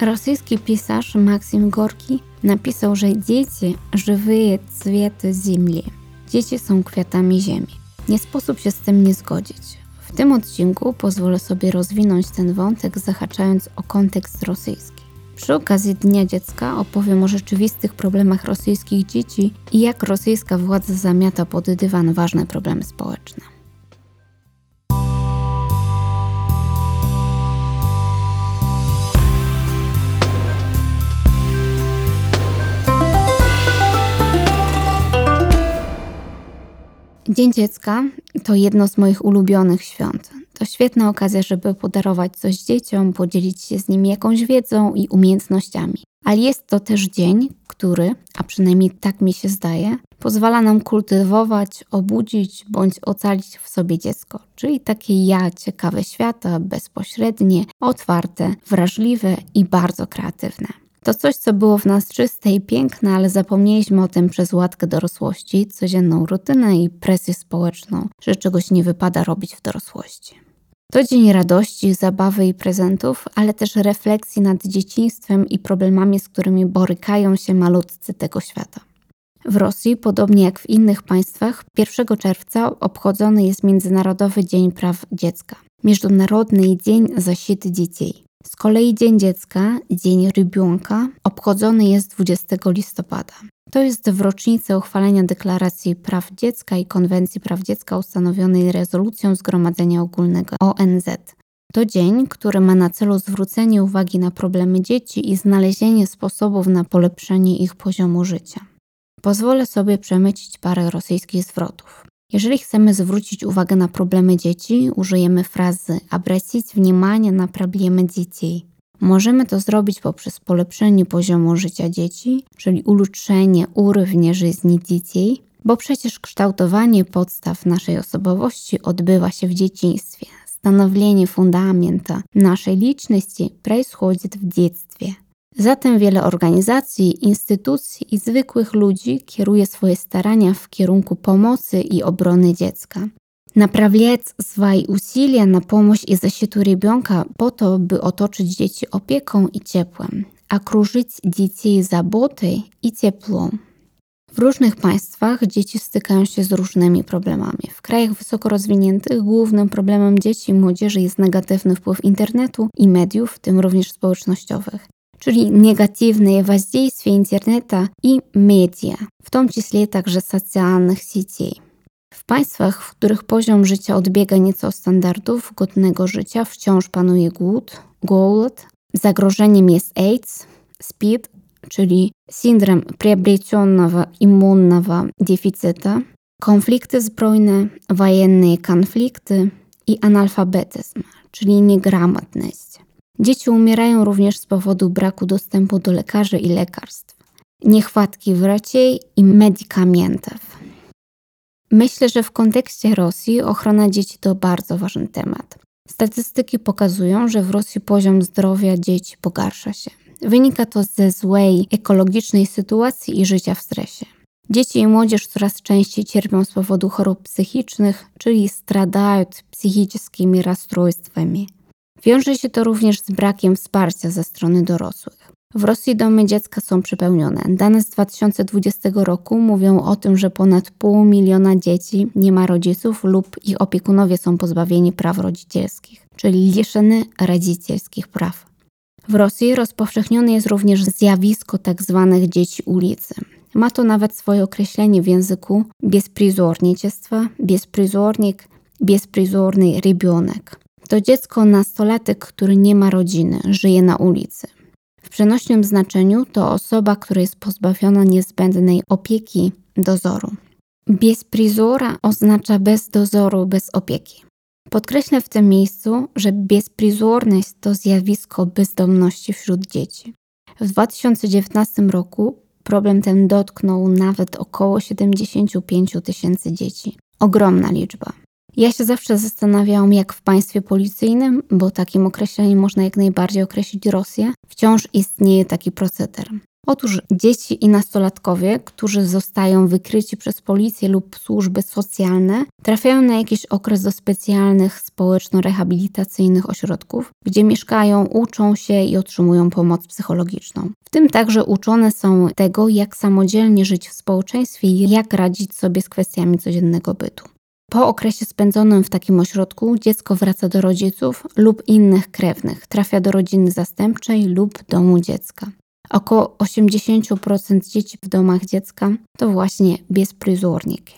Rosyjski pisarz Maksim Gorki napisał, że dzieci żywe cwiety ziemi. Dzieci są kwiatami ziemi. Nie sposób się z tym nie zgodzić. W tym odcinku pozwolę sobie rozwinąć ten wątek, zahaczając o kontekst rosyjski. Przy okazji Dnia Dziecka opowiem o rzeczywistych problemach rosyjskich dzieci i jak rosyjska władza zamiata pod dywan ważne problemy społeczne. Dzień Dziecka to jedno z moich ulubionych świąt. To świetna okazja, żeby podarować coś dzieciom, podzielić się z nimi jakąś wiedzą i umiejętnościami. Ale jest to też dzień, który, a przynajmniej tak mi się zdaje, pozwala nam kultywować, obudzić bądź ocalić w sobie dziecko, czyli takie ja ciekawe świata, bezpośrednie, otwarte, wrażliwe i bardzo kreatywne. To coś, co było w nas czyste i piękne, ale zapomnieliśmy o tym przez łatkę dorosłości, codzienną rutynę i presję społeczną, że czegoś nie wypada robić w dorosłości. To dzień radości, zabawy i prezentów, ale też refleksji nad dzieciństwem i problemami, z którymi borykają się malutcy tego świata. W Rosji, podobnie jak w innych państwach, 1 czerwca obchodzony jest Międzynarodowy Dzień Praw Dziecka, Międzynarodny Dzień Zasity Dzieci. Z kolei Dzień Dziecka, Dzień Rybionka, obchodzony jest 20 listopada. To jest w rocznicę uchwalenia Deklaracji Praw Dziecka i Konwencji Praw Dziecka ustanowionej rezolucją Zgromadzenia Ogólnego ONZ. To dzień, który ma na celu zwrócenie uwagi na problemy dzieci i znalezienie sposobów na polepszenie ich poziomu życia. Pozwolę sobie przemycić parę rosyjskich zwrotów. Jeżeli chcemy zwrócić uwagę na problemy dzieci, użyjemy frazy обратить внимание na problemy dzieci. Możemy to zrobić poprzez polepszenie poziomu życia dzieci, czyli ulepszenie urovnia żyzni dzieci, bo przecież kształtowanie podstaw naszej osobowości odbywa się w dzieciństwie. Stanowienie fundamenta naszej liczności происходит w dzieciństwie. Zatem wiele organizacji, instytucji i zwykłych ludzi kieruje swoje starania w kierunku pomocy i obrony dziecka. Направлять свои усилия на помощь и защиту ребенка po to, by otoczyć dzieci opieką i ciepłem, окружить детей заботой i ciepłą. W różnych państwach dzieci stykają się z różnymi problemami. W krajach wysoko rozwiniętych głównym problemem dzieci i młodzieży jest negatywny wpływ internetu i mediów, w tym również społecznościowych czyli negatywne воздействие интернета i media, w tym числе także socjalnych sieci. W państwach, w których poziom życia odbiega nieco od standardów godnego życia, wciąż panuje głód, głód. Zagrożeniem jest AIDS, SPID, czyli syndrom приобретенного immunnego deficyta, konflikty zbrojne, wojenne konflikty i analfabetyzm, czyli niegramotność. Dzieci umierają również z powodu braku dostępu do lekarzy i lekarstw, niechwatki wraciej i medykamentów. Myślę, że w kontekście Rosji ochrona dzieci to bardzo ważny temat. Statystyki pokazują, że w Rosji poziom zdrowia dzieci pogarsza się. Wynika to ze złej ekologicznej sytuacji i życia w stresie. Dzieci i młodzież coraz częściej cierpią z powodu chorób psychicznych, czyli stradają psychicznymi rozstrojstwami. Wiąże się to również z brakiem wsparcia ze strony dorosłych. W Rosji domy dziecka są przepełnione. Dane z 2020 roku mówią o tym, że ponad pół miliona dzieci nie ma rodziców lub ich opiekunowie są pozbawieni praw rodzicielskich, czyli liszone rodzicielskich praw. W Rosji rozpowszechnione jest również zjawisko tzw. Tak dzieci ulicy. Ma to nawet swoje określenie w języku bezpryzornictwa, bezpryzornik, bezpryzorny rybionek. To dziecko nastolatek, który nie ma rodziny, żyje na ulicy. W przenośnym znaczeniu to osoba, która jest pozbawiona niezbędnej opieki, dozoru. Bez oznacza bez dozoru, bez opieki. Podkreślę w tym miejscu, że bezpryzorność to zjawisko bezdomności wśród dzieci. W 2019 roku problem ten dotknął nawet około 75 tysięcy dzieci. Ogromna liczba. Ja się zawsze zastanawiałam, jak w państwie policyjnym, bo takim określeniem można jak najbardziej określić Rosję, wciąż istnieje taki proceder. Otóż dzieci i nastolatkowie, którzy zostają wykryci przez policję lub służby socjalne, trafiają na jakiś okres do specjalnych społeczno-rehabilitacyjnych ośrodków, gdzie mieszkają, uczą się i otrzymują pomoc psychologiczną. W tym także uczone są tego, jak samodzielnie żyć w społeczeństwie i jak radzić sobie z kwestiami codziennego bytu. Po okresie spędzonym w takim ośrodku dziecko wraca do rodziców lub innych krewnych, trafia do rodziny zastępczej lub domu dziecka. Około 80% dzieci w domach dziecka to właśnie bezpryzorniki.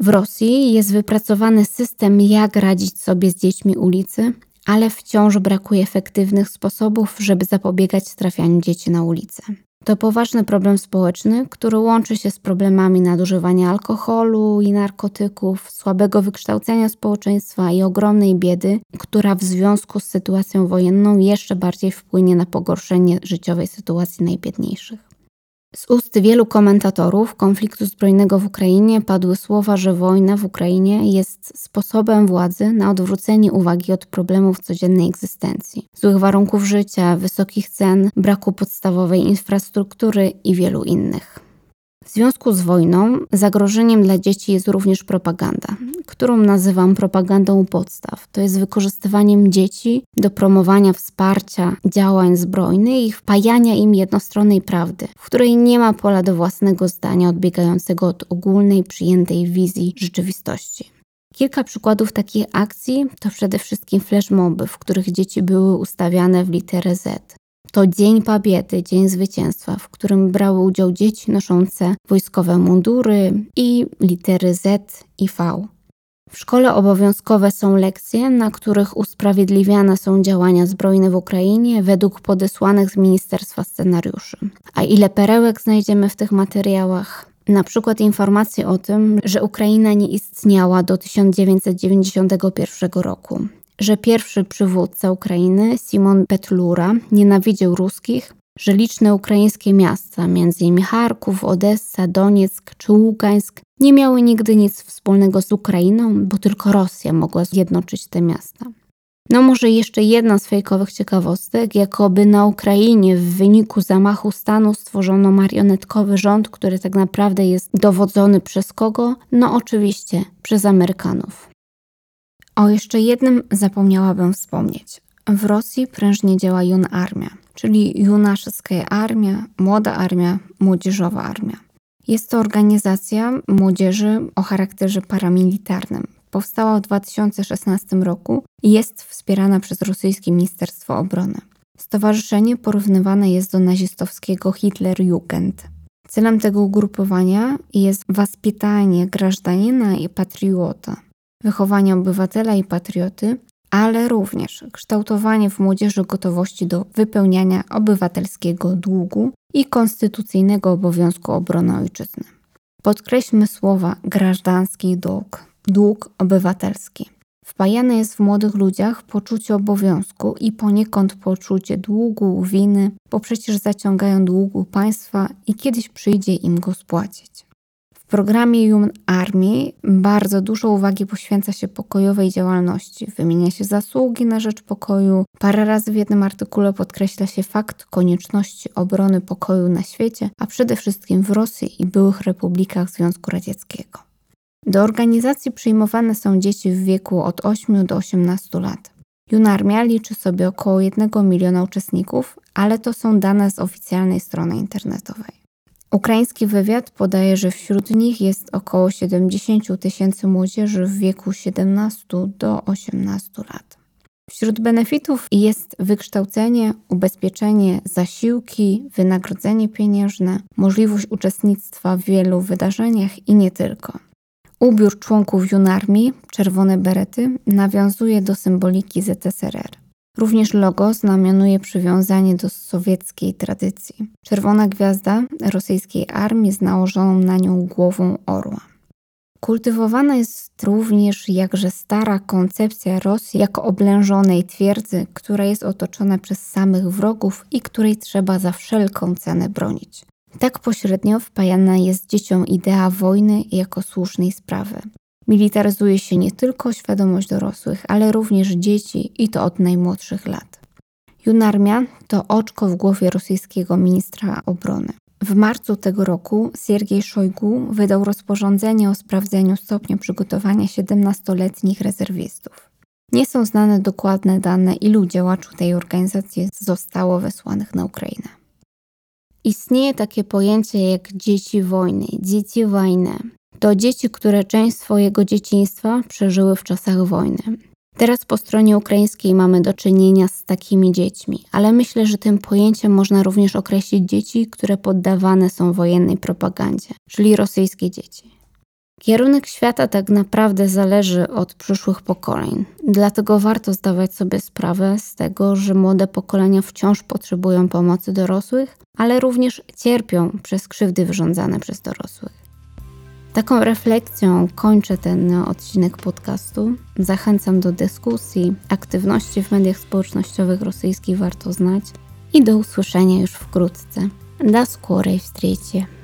W Rosji jest wypracowany system, jak radzić sobie z dziećmi ulicy, ale wciąż brakuje efektywnych sposobów, żeby zapobiegać trafianiu dzieci na ulicę. To poważny problem społeczny, który łączy się z problemami nadużywania alkoholu i narkotyków, słabego wykształcenia społeczeństwa i ogromnej biedy, która w związku z sytuacją wojenną jeszcze bardziej wpłynie na pogorszenie życiowej sytuacji najbiedniejszych. Z ust wielu komentatorów konfliktu zbrojnego w Ukrainie padły słowa, że wojna w Ukrainie jest sposobem władzy na odwrócenie uwagi od problemów codziennej egzystencji, złych warunków życia, wysokich cen, braku podstawowej infrastruktury i wielu innych. W związku z wojną zagrożeniem dla dzieci jest również propaganda, którą nazywam propagandą podstaw. To jest wykorzystywaniem dzieci do promowania wsparcia działań zbrojnych i wpajania im jednostronnej prawdy, w której nie ma pola do własnego zdania odbiegającego od ogólnej przyjętej wizji rzeczywistości. Kilka przykładów takich akcji to przede wszystkim flashmoby, w których dzieci były ustawiane w literę Z. To Dzień Pabiety, Dzień Zwycięstwa, w którym brały udział dzieci noszące wojskowe mundury i litery Z i V. W szkole obowiązkowe są lekcje, na których usprawiedliwiane są działania zbrojne w Ukrainie według podesłanych z Ministerstwa Scenariuszy. A ile perełek znajdziemy w tych materiałach? Na przykład informacje o tym, że Ukraina nie istniała do 1991 roku, że pierwszy przywódca Ukrainy, Simon Petlura, nienawidził ruskich, że liczne ukraińskie miasta, m.in. Charków, Odessa, Donieck czy Ługańsk, nie miały nigdy nic wspólnego z Ukrainą, bo tylko Rosja mogła zjednoczyć te miasta. No może jeszcze jedna z fejkowych ciekawostek, jakoby na Ukrainie w wyniku zamachu stanu stworzono marionetkowy rząd, który tak naprawdę jest dowodzony przez kogo? No oczywiście przez Amerykanów. O jeszcze jednym zapomniałabym wspomnieć. W Rosji prężnie działa Jun Armia, czyli Junaszewska Armia, Młoda Armia, Młodzieżowa Armia. Jest to organizacja młodzieży o charakterze paramilitarnym. Powstała w 2016 roku i jest wspierana przez rosyjskie Ministerstwo Obrony. Stowarzyszenie porównywane jest do nazistowskiego Hitlerjugend. Celem tego ugrupowania jest waspitanie grażdanina i patriota, wychowanie obywatela i patrioty, ale również kształtowanie w młodzieży gotowości do wypełniania obywatelskiego długu i konstytucyjnego obowiązku obrony ojczyzny. Podkreślmy słowa grażdanski dług, dług obywatelski. Wpajane jest w młodych ludziach poczucie obowiązku i poniekąd poczucie długu, winy, bo przecież zaciągają długu państwa i kiedyś przyjdzie im go spłacić. W programie Human Army bardzo dużo uwagi poświęca się pokojowej działalności. Wymienia się zasługi na rzecz pokoju. Parę razy w jednym artykule podkreśla się fakt konieczności obrony pokoju na świecie, a przede wszystkim w Rosji i byłych republikach Związku Radzieckiego. Do organizacji przyjmowane są dzieci w wieku od 8 do 18 lat. Junarmia liczy sobie około 1 miliona uczestników, ale to są dane z oficjalnej strony internetowej. Ukraiński wywiad podaje, że wśród nich jest około 70 tysięcy młodzieży w wieku 17 do 18 lat. Wśród benefitów jest wykształcenie, ubezpieczenie, zasiłki, wynagrodzenie pieniężne, możliwość uczestnictwa w wielu wydarzeniach i nie tylko. Ubiór członków Junarmii, czerwone berety, nawiązuje do symboliki ZSRR. Również logo znamionuje przywiązanie do sowieckiej tradycji. Czerwona gwiazda rosyjskiej armii z nałożoną na nią głową orła. Kultywowana jest również jakże stara koncepcja Rosji jako oblężonej twierdzy, która jest otoczona przez samych wrogów i której trzeba za wszelką cenę bronić. Tak pośrednio wpajana jest dzieciom idea wojny jako słusznej sprawy. Militaryzuje się nie tylko świadomość dorosłych, ale również dzieci i to od najmłodszych lat. Junarmia to oczko w głowie rosyjskiego ministra obrony. W marcu tego roku Siergiej Szojgu wydał rozporządzenie o sprawdzeniu stopnia przygotowania 17-letnich rezerwistów. Nie są znane dokładne dane, ilu działaczy tej organizacji zostało wysłanych na Ukrainę. Istnieje takie pojęcie jak dzieci wojny, dzieci wojny. To dzieci, które część swojego dzieciństwa przeżyły w czasach wojny. Teraz po stronie ukraińskiej mamy do czynienia z takimi dziećmi, ale myślę, że tym pojęciem można również określić dzieci, które poddawane są wojennej propagandzie, czyli rosyjskie dzieci. Kierunek świata tak naprawdę zależy od przyszłych pokoleń, dlatego warto zdawać sobie sprawę z tego, że młode pokolenia wciąż potrzebują pomocy dorosłych, ale również cierpią przez krzywdy wyrządzane przez dorosłych. Taką refleksją kończę ten odcinek podcastu. Zachęcam do dyskusji, aktywności w mediach społecznościowych rosyjskich warto znać i do usłyszenia już wkrótce. Do skorej встречи!